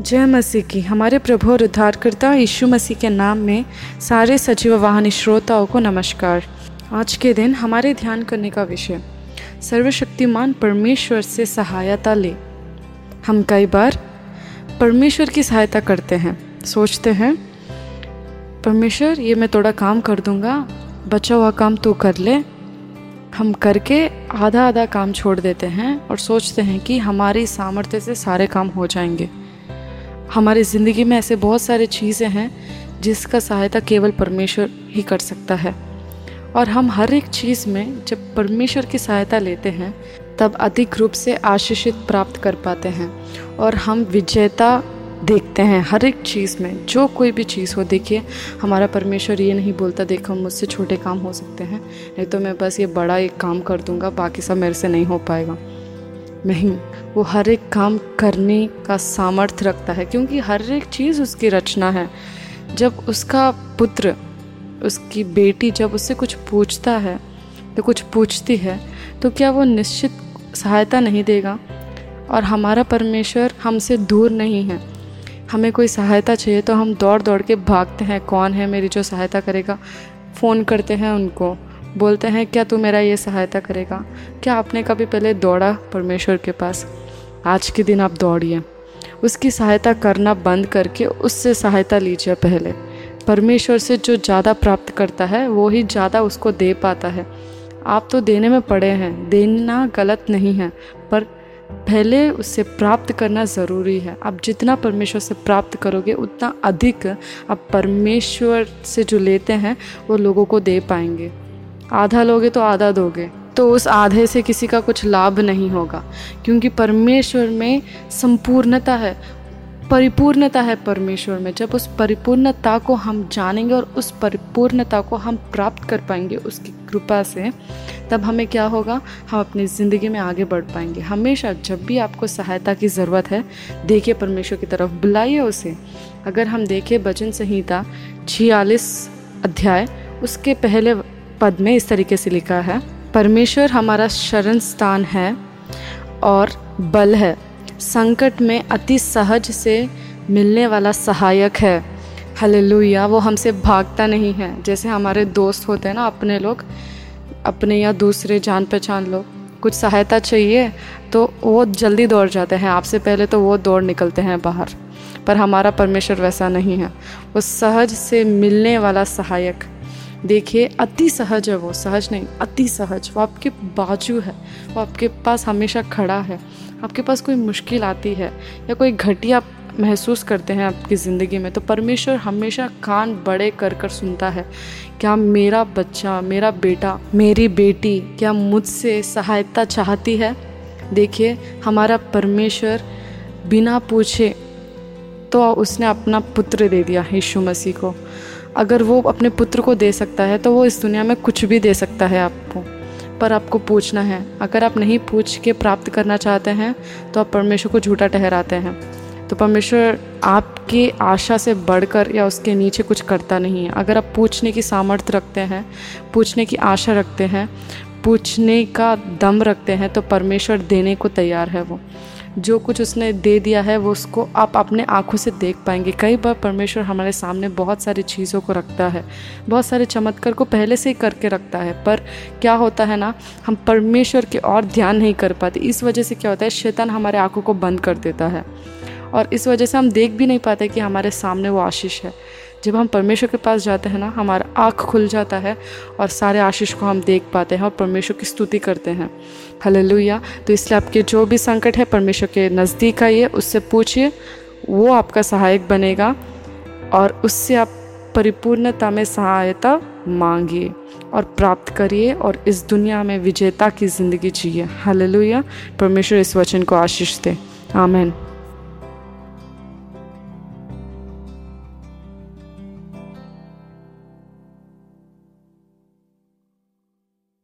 जय मसीह की। हमारे प्रभु और उद्धारकर्ता यीशु मसीह के नाम में सारे सजीव वाहन श्रोताओं को नमस्कार। आज के दिन हमारे ध्यान करने का विषय, सर्वशक्तिमान परमेश्वर से सहायता ले। हम कई बार परमेश्वर की सहायता करते हैं, सोचते हैं, परमेश्वर, ये मैं थोड़ा काम कर दूँगा, बचा हुआ काम तू कर ले। हम करके आधा आधा काम छोड़ देते हैं और सोचते हैं कि हमारी सामर्थ्य से सारे काम हो जाएँगे। हमारी ज़िंदगी में ऐसे बहुत सारे चीज़ें हैं जिसका सहायता केवल परमेश्वर ही कर सकता है। और हम हर एक चीज़ में जब परमेश्वर की सहायता लेते हैं, तब अधिक रूप से आशीषित प्राप्त कर पाते हैं। और हम विजेता देखते हैं हर एक चीज़ में। जो कोई भी चीज़ हो, देखिए, हमारा परमेश्वर ये नहीं बोलता, देखो, मुझसे छोटे काम हो सकते हैं, नहीं तो मैं बस ये बड़ा एक काम कर दूँगा, बाकी सब मेरे से नहीं हो पाएगा। नहीं, वो हर एक काम करने का सामर्थ्य रखता है, क्योंकि हर एक चीज़ उसकी रचना है। जब उसका पुत्र, उसकी बेटी जब उससे कुछ पूछता है तो कुछ पूछती है तो क्या वो निश्चित सहायता नहीं देगा? और हमारा परमेश्वर हमसे दूर नहीं है। हमें कोई सहायता चाहिए तो हम दौड़ दौड़ के भागते हैं, कौन है मेरी जो सहायता करेगा? फ़ोन करते हैं उनको। बोलते हैं, क्या तू मेरा ये सहायता करेगा? क्या आपने कभी पहले दौड़ा परमेश्वर के पास? आज के दिन आप दौड़िए। उसकी सहायता करना बंद करके उससे सहायता लीजिए पहले। परमेश्वर से जो ज़्यादा प्राप्त करता है, वो ही ज़्यादा उसको दे पाता है। आप तो देने में पड़े हैं। देना गलत नहीं है, पर पहले उससे प्राप्त करना ज़रूरी है। आप जितना परमेश्वर से प्राप्त करोगे, उतना अधिक आप परमेश्वर से जो लेते हैं, वो लोगों को दे पाएँगे। आधा लोगे तो आधा दोगे। तो उस आधे से किसी का कुछ लाभ नहीं होगा, क्योंकि परमेश्वर में संपूर्णता है, परिपूर्णता है परमेश्वर में। जब उस परिपूर्णता को हम जानेंगे और उस परिपूर्णता को हम प्राप्त कर पाएँगे उसकी कृपा से, तब हमें क्या होगा? हम अपनी ज़िंदगी में आगे बढ़ पाएँगे। हमेशा जब भी आपको सहायता की ज़रूरत है, देखिए परमेश्वर की तरफ़, बुलाइए उसे। अगर हम देखें भजन संहिता छियालीस अध्याय, उसके पहले पद में इस तरीके से लिखा है, परमेश्वर हमारा शरण स्थान है और बल है। संकट में अति सहज से मिलने वाला सहायक है। हले वो हमसे भागता नहीं है। जैसे हमारे दोस्त होते हैं ना, अपने लोग, अपने या दूसरे जान पहचान लोग, कुछ सहायता चाहिए तो वो जल्दी दौड़ जाते हैं। आपसे पहले तो वो दौड़ निकलते हैं बाहर, पर हमारा परमेश्वर वैसा नहीं है। वो सहज से मिलने वाला सहायक देखिए, अति सहज है वो। सहज नहीं, अति सहज। वो आपके बाजू है। वो आपके पास हमेशा खड़ा है। आपके पास कोई मुश्किल आती है या कोई घटिया महसूस करते हैं आपकी ज़िंदगी में तो परमेश्वर हमेशा कान बड़े कर कर सुनता है। क्या मेरा बच्चा, मेरा बेटा, मेरी बेटी, क्या मुझसे सहायता चाहती है? देखिए, हमारा परमेश्वर बिना पूछे तो उसने अपना पुत्र दे दिया यीशु मसीह को। अगर वो अपने पुत्र को दे सकता है तो वो इस दुनिया में कुछ भी दे सकता है आपको। पर आपको पूछना है, अगर आप नहीं पूछ के प्राप्त करना चाहते हैं तो आप परमेश्वर को झूठा ठहराते हैं। तो परमेश्वर आपकी आशा से बढ़कर या उसके नीचे कुछ करता नहीं है। अगर आप पूछने की सामर्थ्य रखते हैं, पूछने की आशा रखते हैं, पूछने का दम रखते हैं तो परमेश्वर देने को तैयार है वो। जो कुछ उसने दे दिया है, वो उसको आप अपने आँखों से देख पाएँगे। कई बार परमेश्वर हमारे सामने बहुत सारी चीज़ों को रखता है, बहुत सारे चमत्कार को पहले से ही करके रखता है, पर क्या होता है ना, हम परमेश्वर के और ध्यान नहीं कर पाते। इस वजह से क्या होता है, शैतान हमारे आँखों को बंद कर देता है। और इस वजह से हम देख भी नहीं पाते कि हमारे सामने वो आशीष है। जब हम परमेश्वर के पास जाते हैं ना, हमारा आँख खुल जाता है और सारे आशीष को हम देख पाते हैं और परमेश्वर की स्तुति करते हैं। हले तो इसलिए आपके जो भी संकट है, परमेश्वर के नज़दीक आइए, उससे पूछिए, वो आपका सहायक बनेगा और उससे आप परिपूर्णता में सहायता मांगिए और प्राप्त करिए और इस दुनिया में विजेता की ज़िंदगी जिए। हले परमेश्वर इस वचन को आशीष दे। आमेन